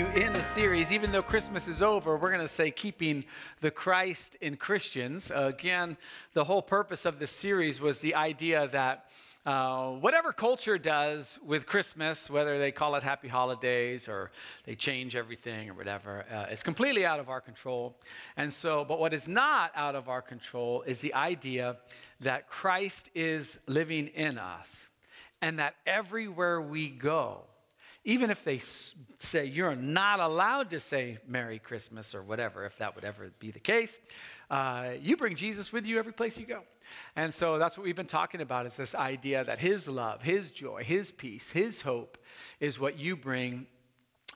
continue in the series, even though Christmas is over, we're going to say keeping the Christ in Christians. Uh, again, the whole purpose of this series was the idea that uh, whatever culture does with Christmas, whether they call it happy holidays or they change everything or whatever, uh, it's completely out of our control. And so, but what is not out of our control is the idea that Christ is living in us and that everywhere we go, even if they say you're not allowed to say Merry Christmas or whatever, if that would ever be the case, uh, you bring Jesus with you every place you go. And so that's what we've been talking about is this idea that his love, his joy, his peace, his hope is what you bring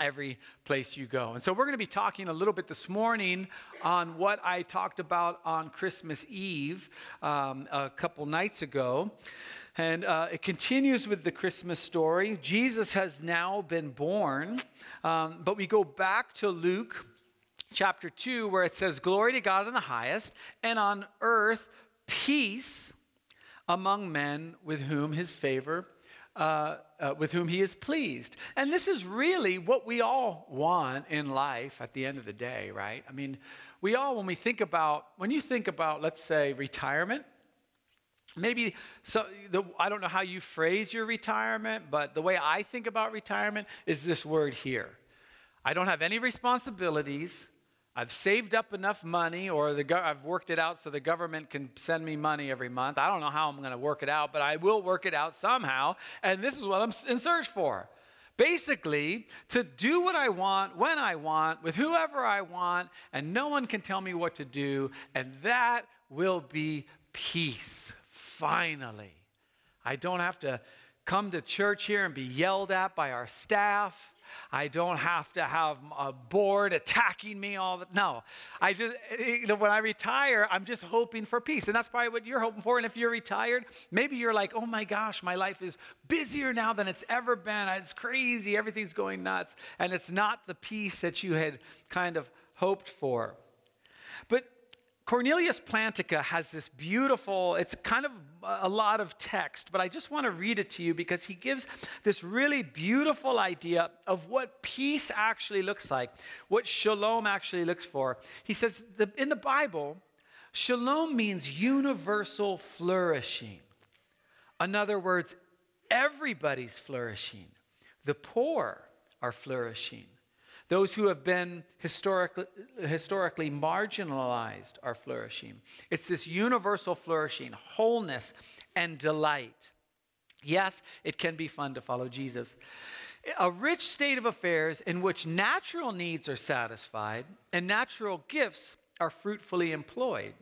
every place you go. And so we're going to be talking a little bit this morning on what I talked about on Christmas Eve um, a couple nights ago. And uh, it continues with the Christmas story. Jesus has now been born, um, but we go back to Luke chapter 2, where it says, Glory to God in the highest, and on earth, peace among men with whom his favor. Uh, uh, with whom he is pleased. And this is really what we all want in life at the end of the day, right? I mean, we all, when we think about, when you think about, let's say, retirement, maybe so the, i don't know how you phrase your retirement but the way i think about retirement is this word here. I don't have any responsibilities. I've saved up enough money or the, i've worked it out so the government can send me money every month. I don't know how i'm going to work it out but i will work it out somehow and this is what i'm in search for. Basically to do what i want when i want with whoever i want and no one can tell me what to do and that will be peace finally, I don't have to come to church here and be yelled at by our staff. I don't have to have a board attacking me all the no. I just eh, you know, when I retire, I'm just hoping for peace. And that's probably what you're hoping for. And if you're retired, maybe you're like, oh my gosh, my life is busier now than it's ever been. It's crazy, everything's going nuts. And it's not the peace that you had kind of hoped for. But Cornelius Plantinga has this beautiful, it's kind of a lot of text, but I just want to read it to you because he gives this really beautiful idea of what peace actually looks like, what shalom actually looks for. He says the, in the Bible, shalom means universal flourishing. In other words, everybody's flourishing. The poor are flourishing. Those who have been historically, historically marginalized are flourishing. It's this universal flourishing, wholeness, and delight. Yes, it can be fun to follow Jesus. A rich state of affairs in which natural needs are satisfied and natural gifts are fruitfully employed.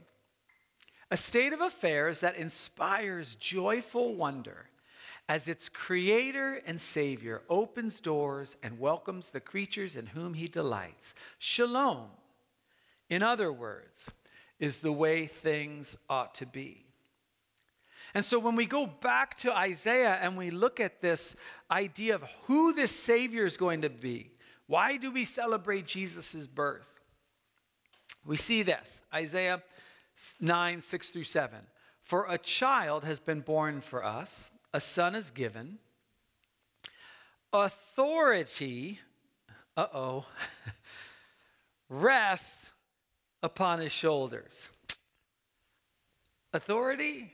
A state of affairs that inspires joyful wonder as its creator and savior opens doors and welcomes the creatures in whom he delights. Shalom, in other words, is the way things ought to be. And so when we go back to Isaiah and we look at this idea of who this Savior is going to be, why do we celebrate Jesus' birth? We see this Isaiah 9, 6 through 7. For a child has been born for us a son is given, authority, uh oh, rests upon his shoulders. Authority?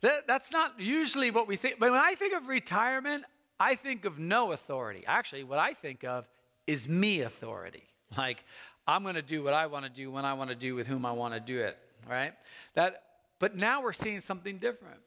That, that's not usually what we think. But when I think of retirement, I think of no authority. Actually, what I think of is me authority. Like, I'm going to do what I want to do when I want to do with whom I want to do it, right? That, but now we're seeing something different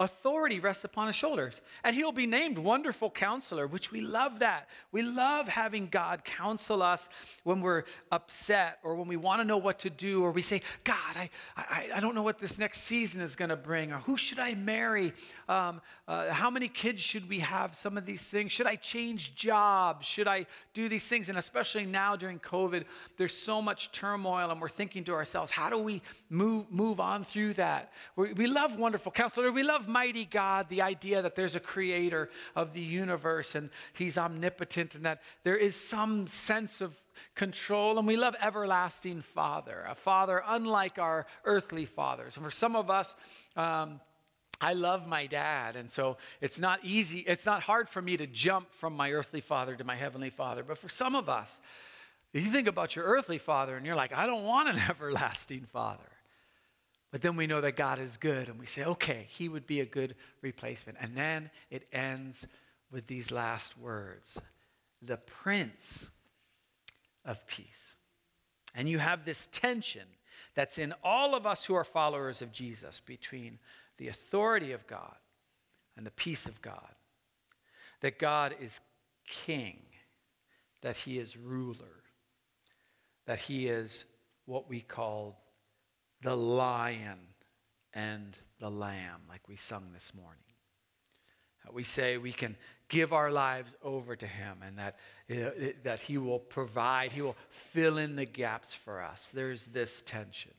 authority rests upon his shoulders. And he'll be named Wonderful Counselor, which we love that. We love having God counsel us when we're upset or when we want to know what to do, or we say, God, I, I, I don't know what this next season is going to bring, or who should I marry? Um, uh, how many kids should we have? Some of these things. Should I change jobs? Should I do these things? And especially now during COVID, there's so much turmoil, and we're thinking to ourselves, how do we move, move on through that? We, we love Wonderful Counselor. We love mighty God, the idea that there's a creator of the universe and he's omnipotent and that there is some sense of control. And we love everlasting Father, a Father unlike our earthly fathers. And for some of us, um, I love my dad, and so it's not easy, it's not hard for me to jump from my earthly father to my heavenly father. But for some of us, you think about your earthly father and you're like, I don't want an everlasting father. But then we know that God is good, and we say, okay, he would be a good replacement. And then it ends with these last words the Prince of Peace. And you have this tension that's in all of us who are followers of Jesus between the authority of God and the peace of God. That God is king, that he is ruler, that he is what we call the lion and the lamb, like we sung this morning. We say we can give our lives over to him and that, uh, that he will provide, he will fill in the gaps for us. There's this tension.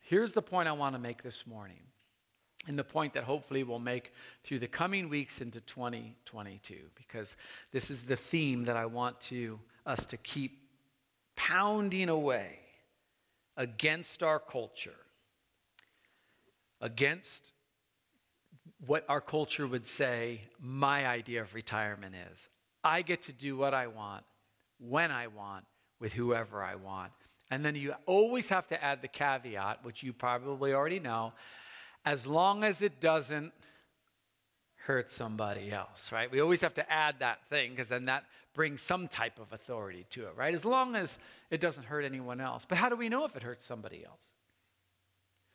Here's the point I want to make this morning, and the point that hopefully we'll make through the coming weeks into 2022, because this is the theme that I want to, us to keep pounding away against our culture, against what our culture would say my idea of retirement is. I get to do what I want, when I want, with whoever I want. And then you always have to add the caveat, which you probably already know, as long as it doesn't hurt somebody else, right? We always have to add that thing because then that brings some type of authority to it, right? As long as it doesn't hurt anyone else. But how do we know if it hurts somebody else?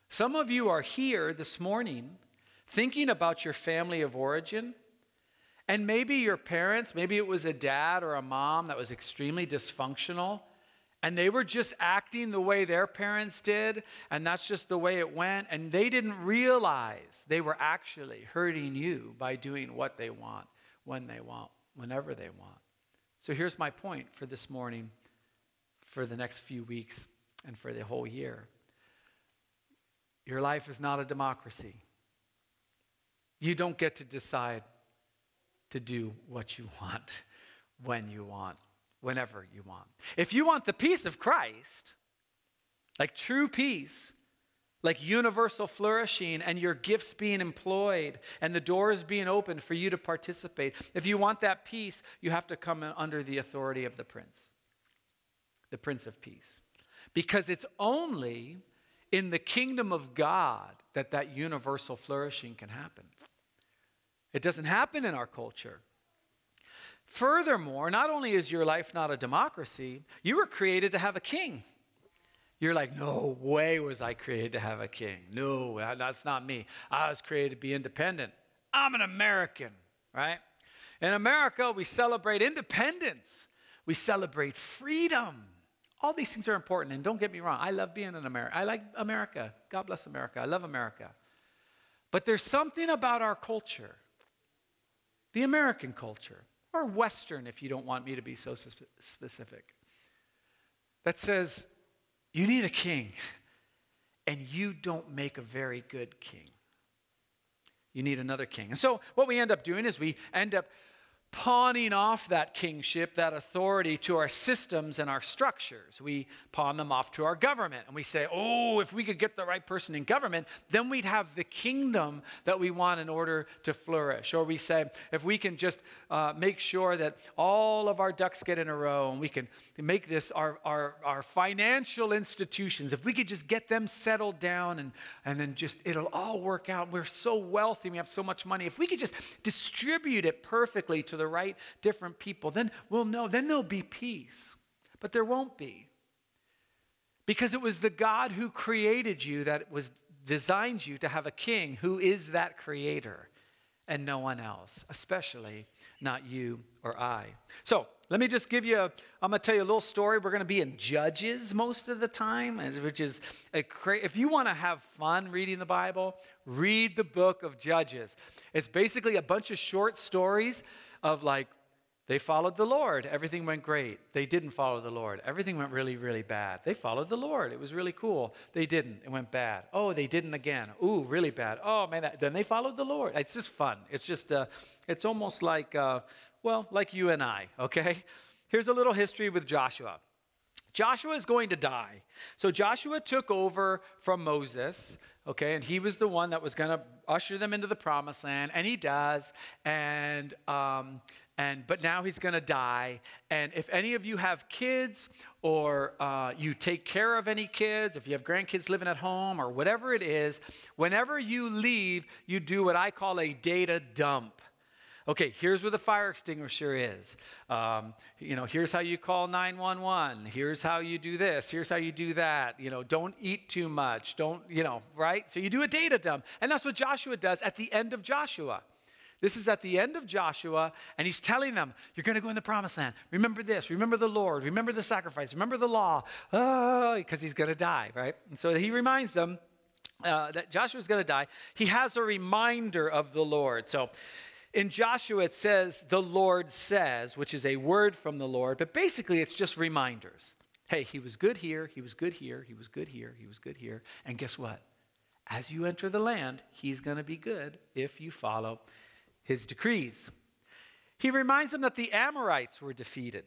Some of you are here this morning thinking about your family of origin. And maybe your parents, maybe it was a dad or a mom that was extremely dysfunctional, and they were just acting the way their parents did, and that's just the way it went, and they didn't realize they were actually hurting you by doing what they want, when they want, whenever they want. So here's my point for this morning, for the next few weeks, and for the whole year. Your life is not a democracy. You don't get to decide to do what you want, when you want, whenever you want. If you want the peace of Christ, like true peace, like universal flourishing and your gifts being employed and the doors being opened for you to participate. If you want that peace, you have to come under the authority of the prince, the prince of peace. Because it's only in the kingdom of God that that universal flourishing can happen. It doesn't happen in our culture. Furthermore, not only is your life not a democracy, you were created to have a king. You're like, no way was I created to have a king. No, that's not me. I was created to be independent. I'm an American, right? In America, we celebrate independence, we celebrate freedom. All these things are important, and don't get me wrong, I love being in America. I like America. God bless America. I love America. But there's something about our culture, the American culture, or Western, if you don't want me to be so specific, that says you need a king, and you don't make a very good king. You need another king. And so, what we end up doing is we end up pawning off that kingship, that authority to our systems and our structures. We pawn them off to our government and we say, oh, if we could get the right person in government, then we'd have the kingdom that we want in order to flourish. Or we say, if we can just uh, make sure that all of our ducks get in a row and we can make this our, our, our financial institutions, if we could just get them settled down and, and then just it'll all work out. We're so wealthy, we have so much money. If we could just distribute it perfectly to the the right different people, then we'll know, then there'll be peace. But there won't be. Because it was the God who created you that was designed you to have a king who is that creator and no one else, especially not you or I. So let me just give you, a, I'm going to tell you a little story. We're going to be in Judges most of the time, which is a cra- if you want to have fun reading the Bible, read the book of Judges. It's basically a bunch of short stories of like, they followed the Lord. Everything went great. They didn't follow the Lord. Everything went really, really bad. They followed the Lord. It was really cool. They didn't. It went bad. Oh, they didn't again. Ooh, really bad. Oh, man. Then they followed the Lord. It's just fun. It's just, uh, it's almost like, uh, well, like you and I, okay? Here's a little history with Joshua. Joshua is going to die. So Joshua took over from Moses okay? And he was the one that was going to usher them into the promised land, and he does. And um, and but now he's going to die. And if any of you have kids, or uh, you take care of any kids, if you have grandkids living at home, or whatever it is, whenever you leave, you do what I call a data dump. Okay, here's where the fire extinguisher is. Um, you know, here's how you call 911. Here's how you do this. Here's how you do that. You know, don't eat too much. Don't, you know, right? So you do a data dump. And that's what Joshua does at the end of Joshua. This is at the end of Joshua, and he's telling them, You're going to go in the promised land. Remember this. Remember the Lord. Remember the sacrifice. Remember the law. Oh, because he's going to die, right? And so he reminds them uh, that Joshua's going to die. He has a reminder of the Lord. So in Joshua, it says, the Lord says, which is a word from the Lord, but basically it's just reminders. Hey, he was good here, he was good here, he was good here, he was good here. And guess what? As you enter the land, he's going to be good if you follow his decrees. He reminds them that the Amorites were defeated.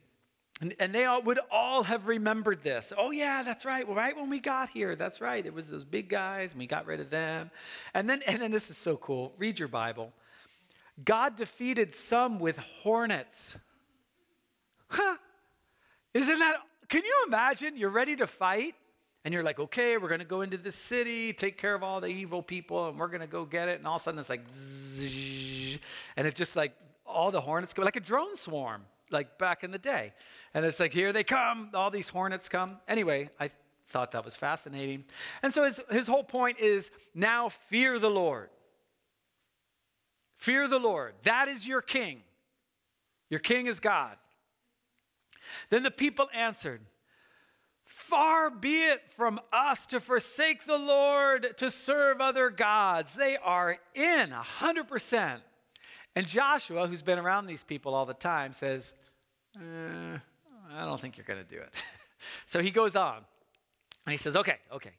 And, and, they all, would all have remembered this. Oh, yeah, that's right. Right when we got here, that's right. It was those big guys, and we got rid of them. And then, and then this is so cool. Read your Bible. God defeated some with hornets. Huh. Isn't that, can you imagine? You're ready to fight, and you're like, okay, we're going to go into this city, take care of all the evil people, and we're going to go get it. And all of a sudden it's like, and it's just like all the hornets go, like a drone swarm, like back in the day. And it's like, here they come, all these hornets come. Anyway, I thought that was fascinating. And so his, his whole point is now fear the Lord. Fear the Lord. That is your king. Your king is God. Then the people answered, Far be it from us to forsake the Lord to serve other gods. They are in 100%. And Joshua, who's been around these people all the time, says, eh, I don't think you're going to do it. so he goes on and he says, Okay, okay.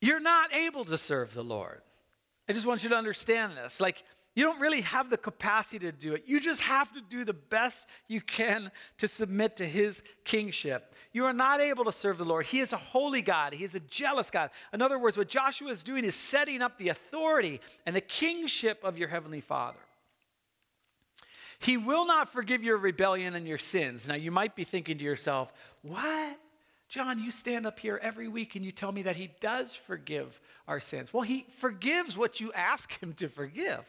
You're not able to serve the Lord. I just want you to understand this. Like, you don't really have the capacity to do it. You just have to do the best you can to submit to his kingship. You are not able to serve the Lord. He is a holy God, he is a jealous God. In other words, what Joshua is doing is setting up the authority and the kingship of your heavenly Father. He will not forgive your rebellion and your sins. Now, you might be thinking to yourself, what? John, you stand up here every week and you tell me that He does forgive our sins. Well, He forgives what you ask Him to forgive.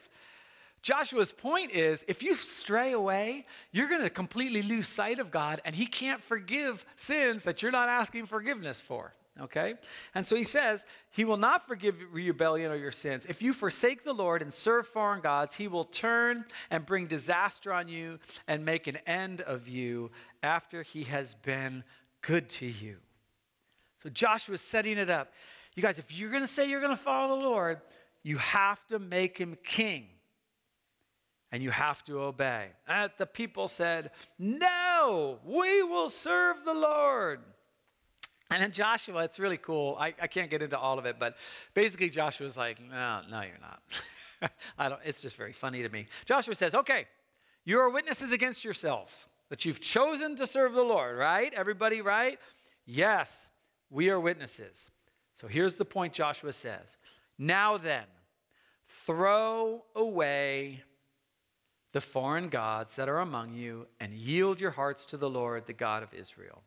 Joshua's point is if you stray away, you're going to completely lose sight of God, and He can't forgive sins that you're not asking forgiveness for. Okay? And so he says, He will not forgive your rebellion or your sins. If you forsake the Lord and serve foreign gods, He will turn and bring disaster on you and make an end of you after He has been good to you. So Joshua's setting it up. You guys, if you're going to say you're going to follow the Lord, you have to make him king and you have to obey. And the people said, No, we will serve the Lord. And then Joshua, it's really cool. I, I can't get into all of it, but basically Joshua's like, No, no, you're not. I don't, it's just very funny to me. Joshua says, Okay, you are witnesses against yourselves that you've chosen to serve the Lord, right? Everybody, right? Yes, we are witnesses. So here's the point Joshua says Now then, throw away the foreign gods that are among you and yield your hearts to the Lord, the God of Israel.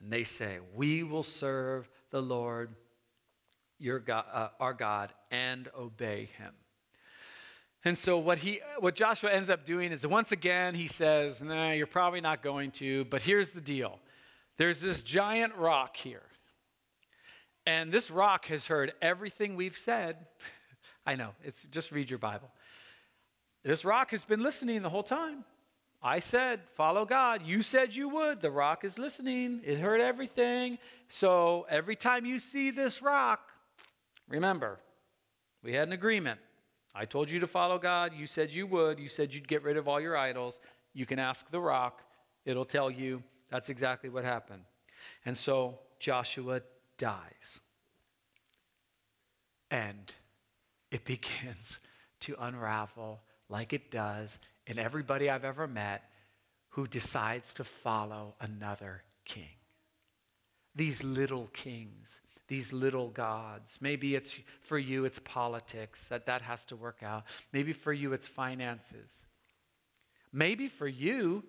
And they say, We will serve the Lord, your God, uh, our God, and obey him. And so what he what Joshua ends up doing is once again he says, "Nah, you're probably not going to, but here's the deal. There's this giant rock here. And this rock has heard everything we've said. I know, it's just read your Bible. This rock has been listening the whole time. I said, follow God. You said you would. The rock is listening. It heard everything. So every time you see this rock, remember, we had an agreement. I told you to follow God. You said you would. You said you'd get rid of all your idols. You can ask the rock, it'll tell you that's exactly what happened. And so Joshua dies. And it begins to unravel like it does in everybody I've ever met who decides to follow another king. These little kings these little gods. Maybe it's for you, it's politics, that that has to work out. Maybe for you, it's finances. Maybe for you,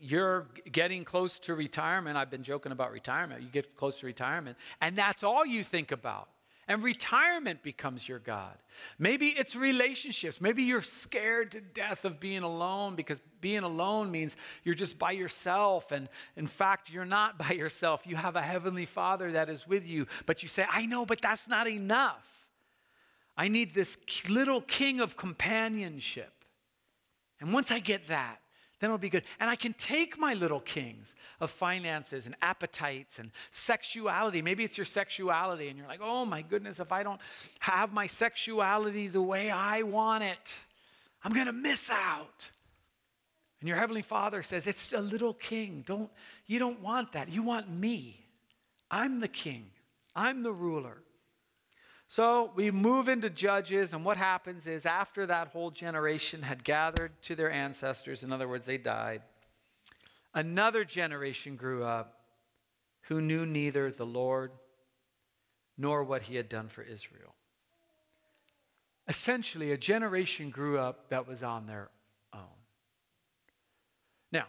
you're getting close to retirement. I've been joking about retirement. You get close to retirement, and that's all you think about. And retirement becomes your God. Maybe it's relationships. Maybe you're scared to death of being alone because being alone means you're just by yourself. And in fact, you're not by yourself. You have a heavenly Father that is with you. But you say, I know, but that's not enough. I need this little king of companionship. And once I get that, then it'll be good. And I can take my little kings of finances and appetites and sexuality. Maybe it's your sexuality, and you're like, oh my goodness, if I don't have my sexuality the way I want it, I'm going to miss out. And your heavenly father says, it's a little king. Don't, you don't want that. You want me. I'm the king, I'm the ruler. So we move into Judges, and what happens is after that whole generation had gathered to their ancestors, in other words, they died, another generation grew up who knew neither the Lord nor what he had done for Israel. Essentially, a generation grew up that was on their own. Now,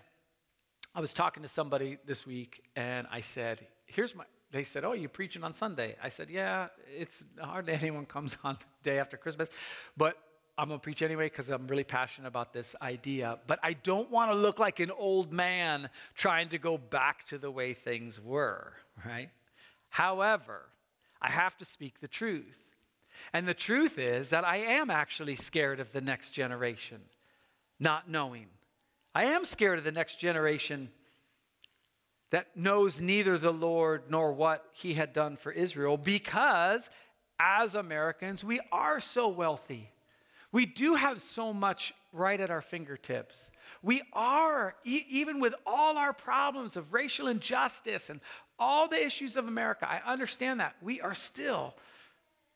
I was talking to somebody this week, and I said, Here's my, they said, Oh, you're preaching on Sunday? I said, Yeah, it's hardly anyone comes on the day after Christmas, but I'm going to preach anyway because I'm really passionate about this idea. But I don't want to look like an old man trying to go back to the way things were, right? However, I have to speak the truth. And the truth is that I am actually scared of the next generation, not knowing. I am scared of the next generation that knows neither the Lord nor what he had done for Israel because as Americans, we are so wealthy. We do have so much right at our fingertips. We are, e- even with all our problems of racial injustice and all the issues of America, I understand that. We are still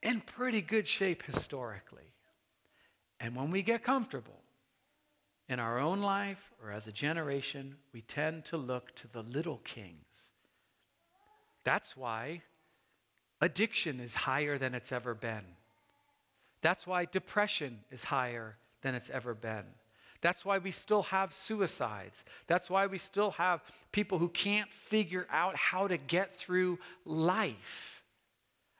in pretty good shape historically. And when we get comfortable, in our own life or as a generation, we tend to look to the little kings. That's why addiction is higher than it's ever been. That's why depression is higher than it's ever been. That's why we still have suicides. That's why we still have people who can't figure out how to get through life.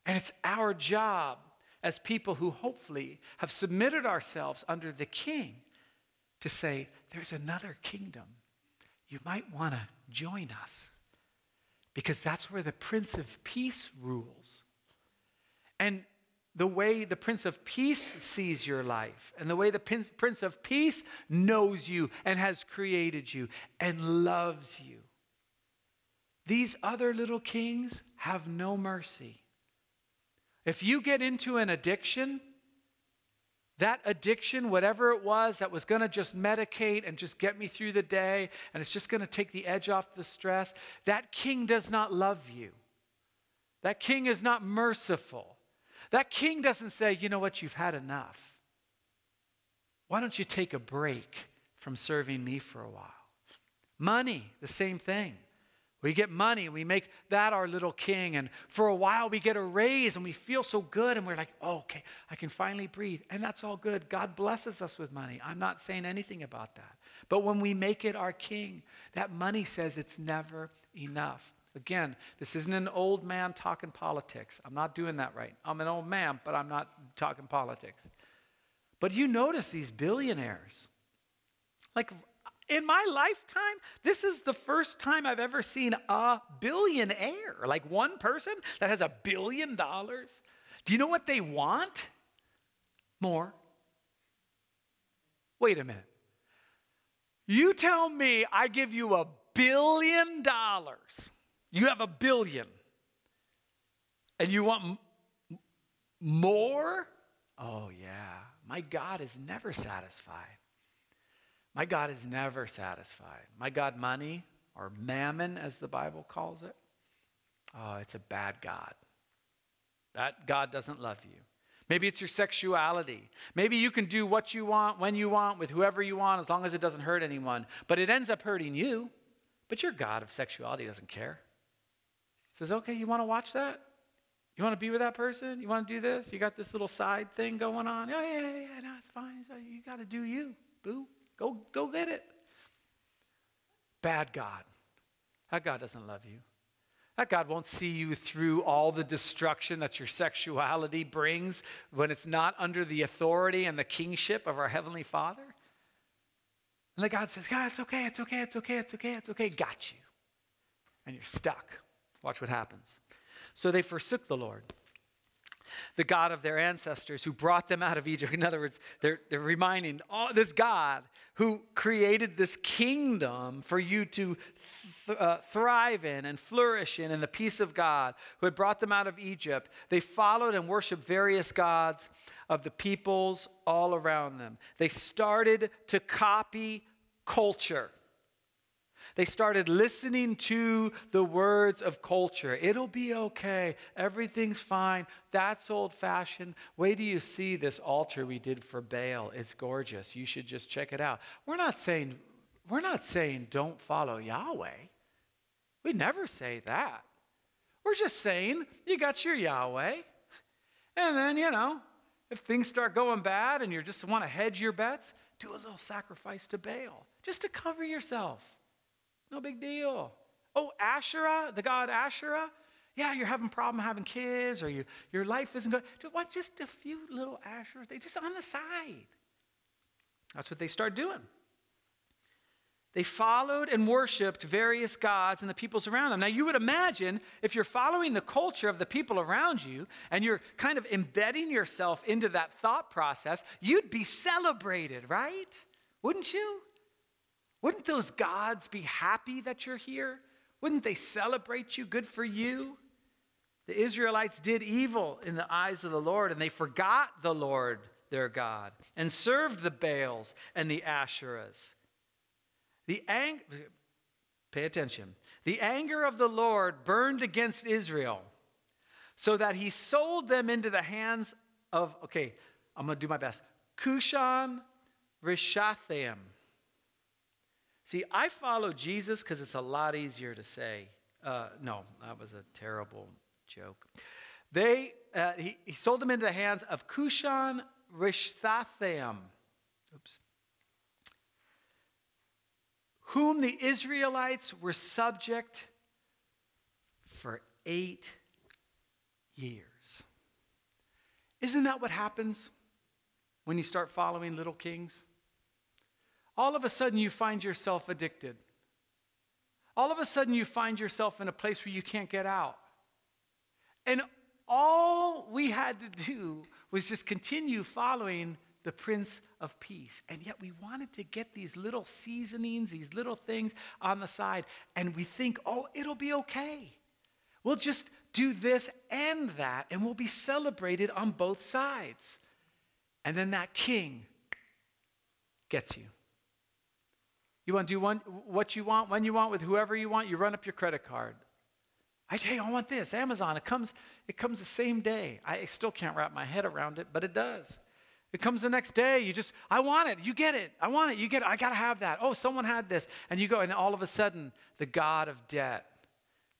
And it's our job as people who hopefully have submitted ourselves under the king to say, there's another kingdom. You might want to join us because that's where the Prince of Peace rules. And the way the Prince of Peace sees your life, and the way the Prince of Peace knows you and has created you and loves you. These other little kings have no mercy. If you get into an addiction, that addiction, whatever it was that was going to just medicate and just get me through the day, and it's just going to take the edge off the stress, that king does not love you. That king is not merciful. That king doesn't say, you know what, you've had enough. Why don't you take a break from serving me for a while? Money, the same thing. We get money and we make that our little king. And for a while we get a raise and we feel so good and we're like, oh, okay, I can finally breathe. And that's all good. God blesses us with money. I'm not saying anything about that. But when we make it our king, that money says it's never enough. Again, this isn't an old man talking politics. I'm not doing that right. I'm an old man, but I'm not talking politics. But you notice these billionaires. Like in my lifetime, this is the first time I've ever seen a billionaire, like one person that has a billion dollars. Do you know what they want? More. Wait a minute. You tell me I give you a billion dollars. You have a billion. And you want m- more? Oh, yeah. My God is never satisfied. My God is never satisfied. My God, money, or mammon as the Bible calls it, oh, it's a bad God. That God doesn't love you. Maybe it's your sexuality. Maybe you can do what you want, when you want, with whoever you want, as long as it doesn't hurt anyone. But it ends up hurting you. But your God of sexuality doesn't care. He says, okay, you want to watch that? You want to be with that person? You want to do this? You got this little side thing going on? Yeah, yeah, yeah, yeah no, it's fine. You got to do you, boo. Go, go get it. Bad God. That God doesn't love you. That God won't see you through all the destruction that your sexuality brings when it's not under the authority and the kingship of our Heavenly Father. And the God says, God, it's okay, it's okay, it's okay, it's okay, it's okay, got you. And you're stuck. Watch what happens. So they forsook the Lord the God of their ancestors who brought them out of Egypt. In other words, they're, they're reminding oh, this God who created this kingdom for you to th- uh, thrive in and flourish in, in the peace of God, who had brought them out of Egypt. They followed and worshiped various gods of the peoples all around them. They started to copy culture. They started listening to the words of culture. It'll be okay. Everything's fine. That's old fashioned. Wait till you see this altar we did for Baal. It's gorgeous. You should just check it out. We're not saying, we're not saying don't follow Yahweh. We never say that. We're just saying you got your Yahweh. And then, you know, if things start going bad and you just want to hedge your bets, do a little sacrifice to Baal just to cover yourself. No big deal. Oh, Asherah, the god Asherah? Yeah, you're having problem having kids or you, your life isn't good. What, just a few little Asherah, they just on the side. That's what they start doing. They followed and worshiped various gods and the peoples around them. Now, you would imagine if you're following the culture of the people around you and you're kind of embedding yourself into that thought process, you'd be celebrated, right? Wouldn't you? Wouldn't those gods be happy that you're here? Wouldn't they celebrate you? Good for you. The Israelites did evil in the eyes of the Lord, and they forgot the Lord their God and served the Baals and the Asherahs. The ang- pay attention. The anger of the Lord burned against Israel, so that he sold them into the hands of, okay, I'm to do my best. Cushan Rishathaim See, I follow Jesus because it's a lot easier to say. Uh, no, that was a terrible joke. They, uh, he, he sold them into the hands of Cushan Rishathaim. Oops. Whom the Israelites were subject for eight years. Isn't that what happens when you start following little kings? All of a sudden you find yourself addicted. All of a sudden you find yourself in a place where you can't get out. And all we had to do was just continue following the Prince of Peace. And yet we wanted to get these little seasonings, these little things on the side, and we think, oh, it'll be okay. We'll just do this and that, and we'll be celebrated on both sides. And then that king gets you. You want to do one, what you want, when you want, with whoever you want, you run up your credit card. I, hey, I want this. Amazon, it comes, it comes the same day. I still can't wrap my head around it, but it does. It comes the next day. You just, I want it. You get it. I want it. You get it. I got to have that. Oh, someone had this. And you go, and all of a sudden, the God of debt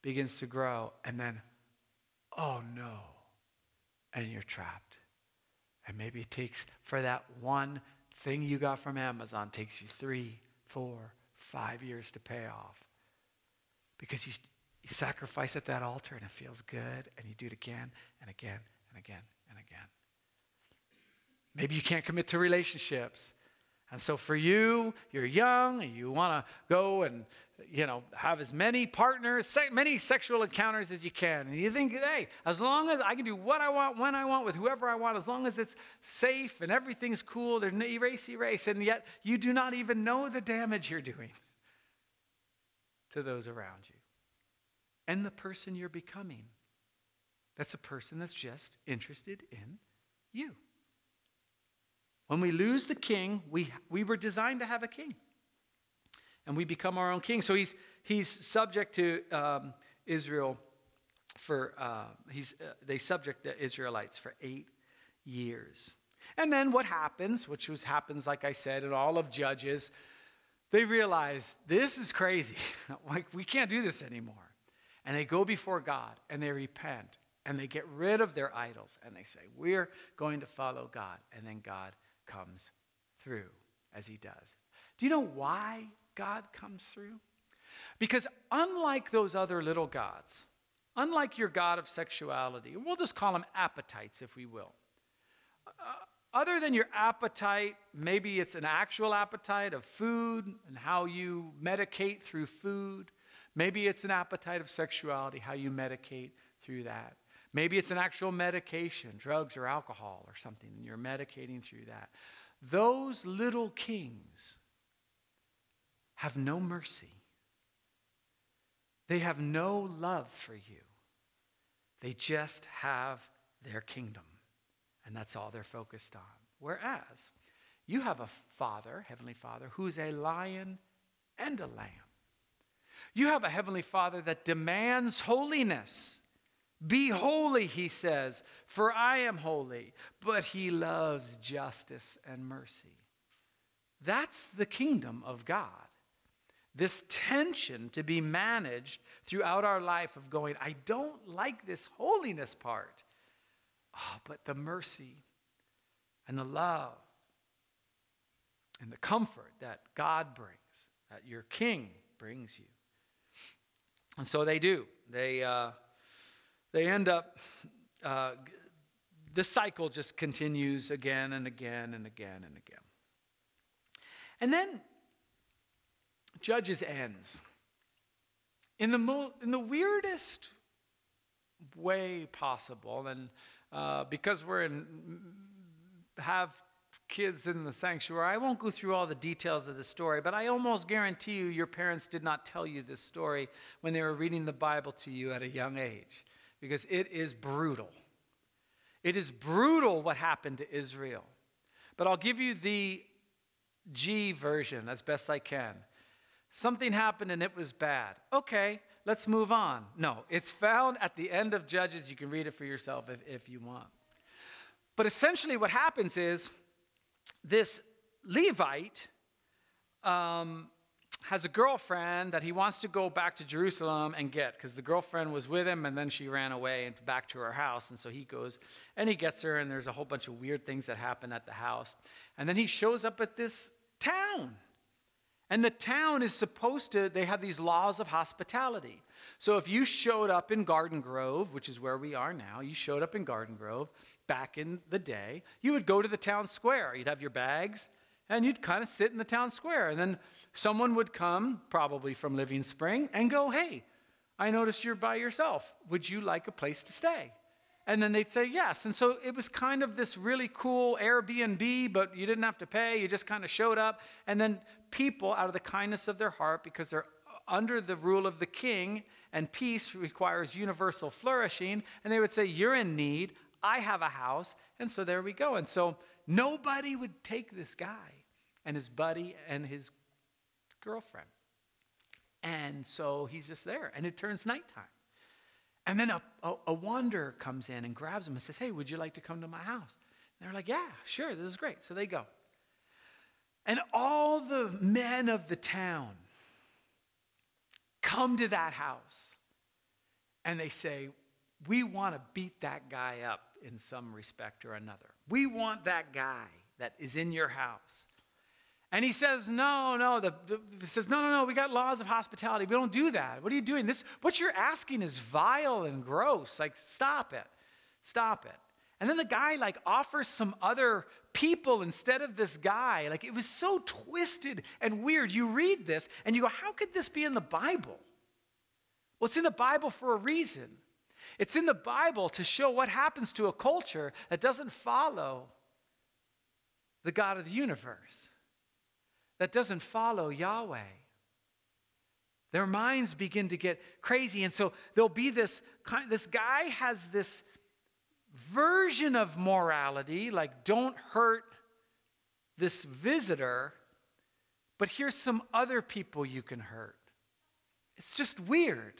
begins to grow. And then, oh no. And you're trapped. And maybe it takes, for that one thing you got from Amazon, takes you three, four, five years to pay off. Because you, you sacrifice at that altar and it feels good, and you do it again and again and again and again. Maybe you can't commit to relationships. And so for you, you're young and you want to go and you know have as many partners, se- many sexual encounters as you can. And you think, hey, as long as I can do what I want, when I want, with whoever I want, as long as it's safe and everything's cool, there's no erase, erase. And yet you do not even know the damage you're doing to those around you and the person you're becoming. That's a person that's just interested in you. When we lose the king, we, we were designed to have a king. And we become our own king. So he's, he's subject to um, Israel for, uh, he's, uh, they subject the Israelites for eight years. And then what happens, which was happens, like I said, in all of Judges, they realize this is crazy. like, we can't do this anymore. And they go before God and they repent and they get rid of their idols and they say, We're going to follow God. And then God comes through as he does. Do you know why God comes through? Because unlike those other little gods, unlike your God of sexuality, we'll just call them appetites, if we will. Uh, other than your appetite, maybe it's an actual appetite of food and how you medicate through food. Maybe it's an appetite of sexuality, how you medicate through that. Maybe it's an actual medication, drugs or alcohol or something, and you're medicating through that. Those little kings have no mercy. They have no love for you. They just have their kingdom, and that's all they're focused on. Whereas you have a Father, Heavenly Father, who's a lion and a lamb. You have a Heavenly Father that demands holiness. Be holy, he says, for I am holy. But he loves justice and mercy. That's the kingdom of God. This tension to be managed throughout our life of going, I don't like this holiness part. Oh, but the mercy and the love and the comfort that God brings, that your king brings you. And so they do. They. Uh, they end up, uh, this cycle just continues again and again and again and again. And then Judges ends in the, mo- in the weirdest way possible. And uh, because we're in, have kids in the sanctuary, I won't go through all the details of the story, but I almost guarantee you your parents did not tell you this story when they were reading the Bible to you at a young age because it is brutal. It is brutal what happened to Israel. But I'll give you the G version as best I can. Something happened and it was bad. Okay, let's move on. No, it's found at the end of Judges. You can read it for yourself if, if you want. But essentially, what happens is this Levite um, has a girlfriend that he wants to go back to Jerusalem and get because the girlfriend was with him and then she ran away and back to her house. And so he goes and he gets her, and there's a whole bunch of weird things that happen at the house. And then he shows up at this town. And the town is supposed to, they have these laws of hospitality. So if you showed up in Garden Grove, which is where we are now, you showed up in Garden Grove back in the day, you would go to the town square. You'd have your bags and you'd kind of sit in the town square. And then someone would come, probably from Living Spring, and go, Hey, I noticed you're by yourself. Would you like a place to stay? And then they'd say yes. And so it was kind of this really cool Airbnb, but you didn't have to pay. You just kind of showed up. And then people, out of the kindness of their heart, because they're under the rule of the king, and peace requires universal flourishing, and they would say, You're in need. I have a house. And so there we go. And so nobody would take this guy and his buddy and his girlfriend. And so he's just there, and it turns nighttime. And then a, a, a, wanderer comes in and grabs him and says, Hey, would you like to come to my house? And they're like, Yeah, sure, this is great. So they go. And all the men of the town come to that house and they say, We want to beat that guy up in some respect or another. We want that guy that is in your house. And he says, No, no. The, the, he says, No, no, no. We got laws of hospitality. We don't do that. What are you doing? This, what you're asking is vile and gross. Like, stop it. Stop it. And then the guy like offers some other people instead of this guy. Like it was so twisted and weird. You read this and you go, how could this be in the Bible? Well, it's in the Bible for a reason. It's in the Bible to show what happens to a culture that doesn't follow the God of the universe that doesn't follow Yahweh. Their minds begin to get crazy. And so there'll be this this guy has this version of morality, like don't hurt this visitor, but here's some other people you can hurt. It's just weird.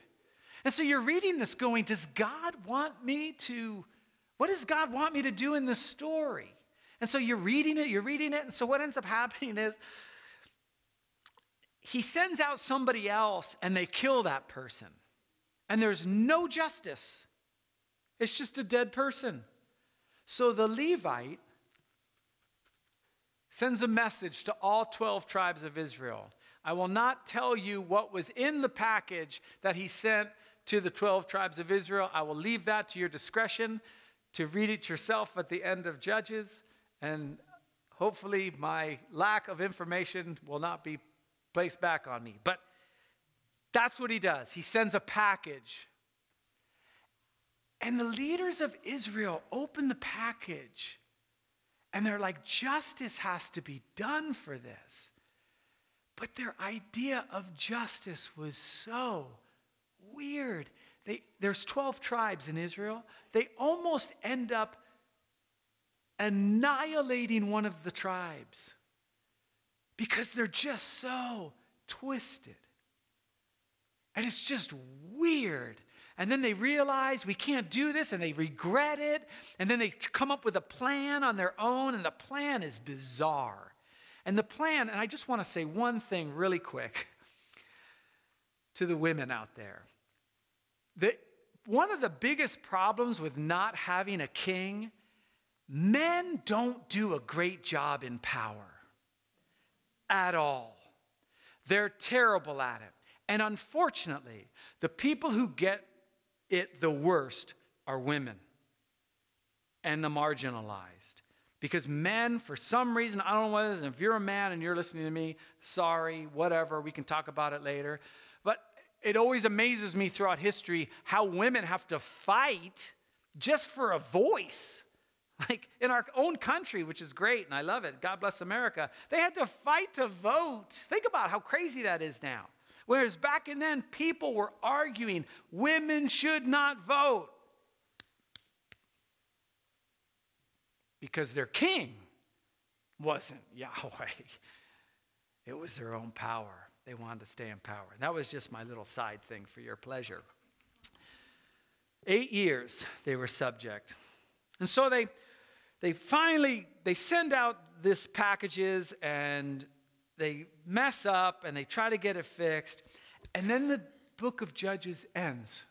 And so you're reading this going, Does God want me to, what does God want me to do in this story? And so you're reading it, you're reading it, and so what ends up happening is he sends out somebody else and they kill that person. And there's no justice. It's just a dead person. So the Levite sends a message to all 12 tribes of Israel. I will not tell you what was in the package that he sent to the 12 tribes of Israel. I will leave that to your discretion to read it yourself at the end of Judges. And hopefully, my lack of information will not be placed back on me. But that's what he does. He sends a package. And the leaders of Israel open the package and they're like, justice has to be done for this. But their idea of justice was so weird. They, there's 12 tribes in Israel. They almost end up annihilating one of the tribes because they're just so twisted. And it's just weird. And then they realize we can't do this and they regret it. And then they come up with a plan on their own, and the plan is bizarre. And the plan, and I just want to say one thing really quick to the women out there. The, one of the biggest problems with not having a king, men don't do a great job in power at all. They're terrible at it. And unfortunately, the people who get it the worst are women and the marginalized. Because men, for some reason, I don't know what it is, if you're a man and you're listening to me, sorry, whatever, we can talk about it later. But it always amazes me throughout history how women have to fight just for a voice. Like in our own country, which is great, and I love it. God bless America. They had to fight to vote. Think about how crazy that is now. Whereas back in then, people were arguing women should not vote because their king wasn't Yahweh. It was their own power. They wanted to stay in power. And that was just my little side thing for your pleasure. Eight years they were subject. And so they they finally they send out this packages and they mess up and they try to get it fixed. And then the book of Judges ends.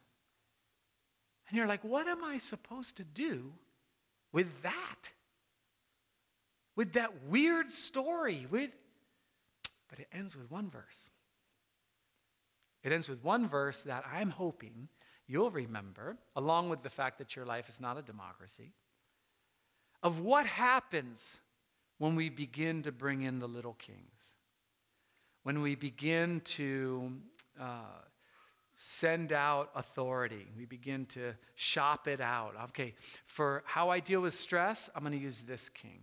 And you're like, what am I supposed to do with that? With that weird story? With but it ends with one verse. It ends with one verse that I'm hoping you'll remember, along with the fact that your life is not a democracy, of what happens when we begin to bring in the little kings when we begin to uh, send out authority, we begin to shop it out. Okay, for how I deal with stress, I'm going to use this king.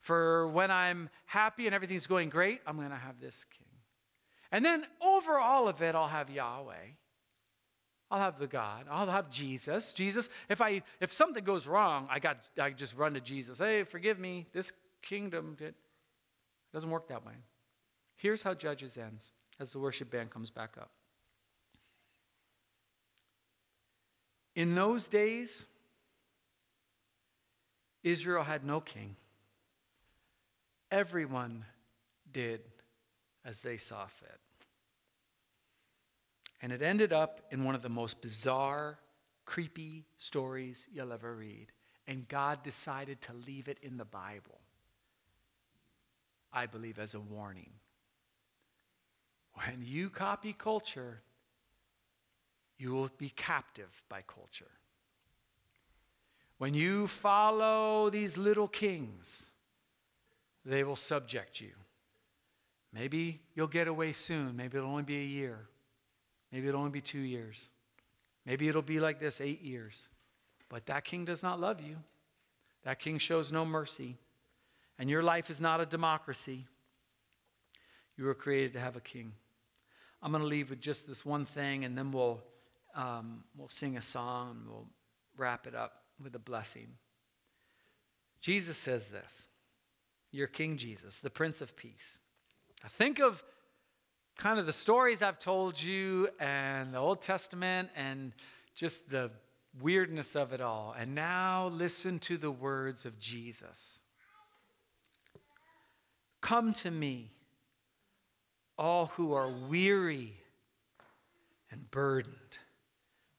For when I'm happy and everything's going great, I'm going to have this king. And then over all of it, I'll have Yahweh. I'll have the God. I'll have Jesus. Jesus, if I if something goes wrong, I got I just run to Jesus. Hey, forgive me. This kingdom it doesn't work that way. Here's how Judges ends as the worship band comes back up. In those days, Israel had no king. Everyone did as they saw fit. And it ended up in one of the most bizarre, creepy stories you'll ever read. And God decided to leave it in the Bible, I believe, as a warning. When you copy culture, you will be captive by culture. When you follow these little kings, they will subject you. Maybe you'll get away soon. Maybe it'll only be a year. Maybe it'll only be two years. Maybe it'll be like this eight years. But that king does not love you. That king shows no mercy. And your life is not a democracy. You were created to have a king. I'm going to leave with just this one thing, and then we'll, um, we'll sing a song and we'll wrap it up with a blessing. Jesus says this Your King Jesus, the Prince of Peace. Now think of kind of the stories I've told you and the Old Testament and just the weirdness of it all. And now listen to the words of Jesus Come to me all who are weary and burdened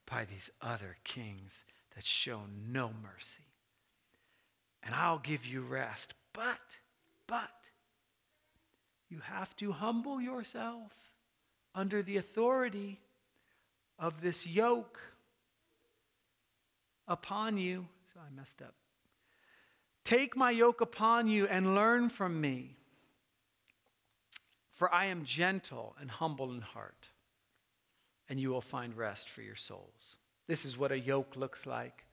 by these other kings, that show no mercy. And I'll give you rest. But, but, you have to humble yourself under the authority of this yoke upon you. So I messed up. Take my yoke upon you and learn from me. For I am gentle and humble in heart, and you will find rest for your souls. This is what a yoke looks like.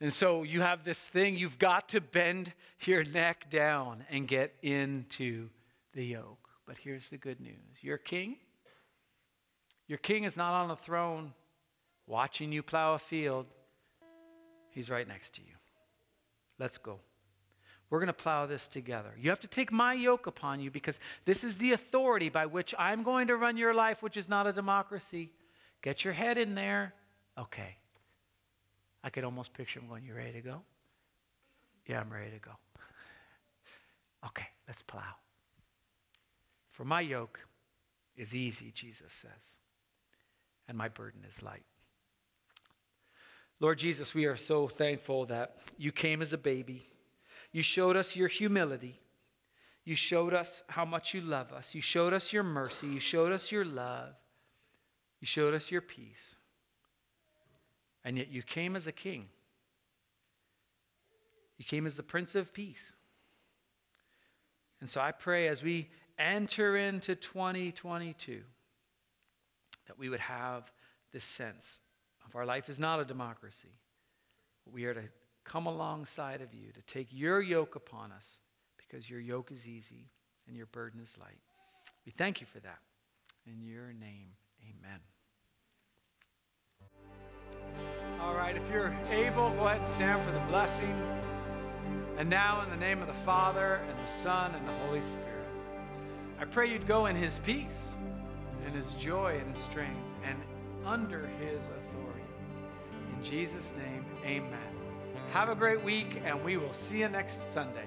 And so you have this thing, you've got to bend your neck down and get into the yoke. But here's the good news your king, your king is not on a throne watching you plow a field, he's right next to you. Let's go. We're going to plow this together. You have to take my yoke upon you because this is the authority by which I'm going to run your life, which is not a democracy. Get your head in there. Okay. I could almost picture him going, You ready to go? Yeah, I'm ready to go. okay, let's plow. For my yoke is easy, Jesus says, and my burden is light. Lord Jesus, we are so thankful that you came as a baby. You showed us your humility. You showed us how much you love us. You showed us your mercy. You showed us your love. You showed us your peace. And yet you came as a king. You came as the Prince of Peace. And so I pray as we enter into 2022 that we would have this sense of our life is not a democracy. We are to come alongside of you to take your yoke upon us because your yoke is easy and your burden is light. We thank you for that. In your name, amen. All right, if you're able, go ahead and stand for the blessing. And now, in the name of the Father, and the Son, and the Holy Spirit, I pray you'd go in his peace, and his joy, and his strength, and under his authority. In Jesus' name, amen. Have a great week, and we will see you next Sunday.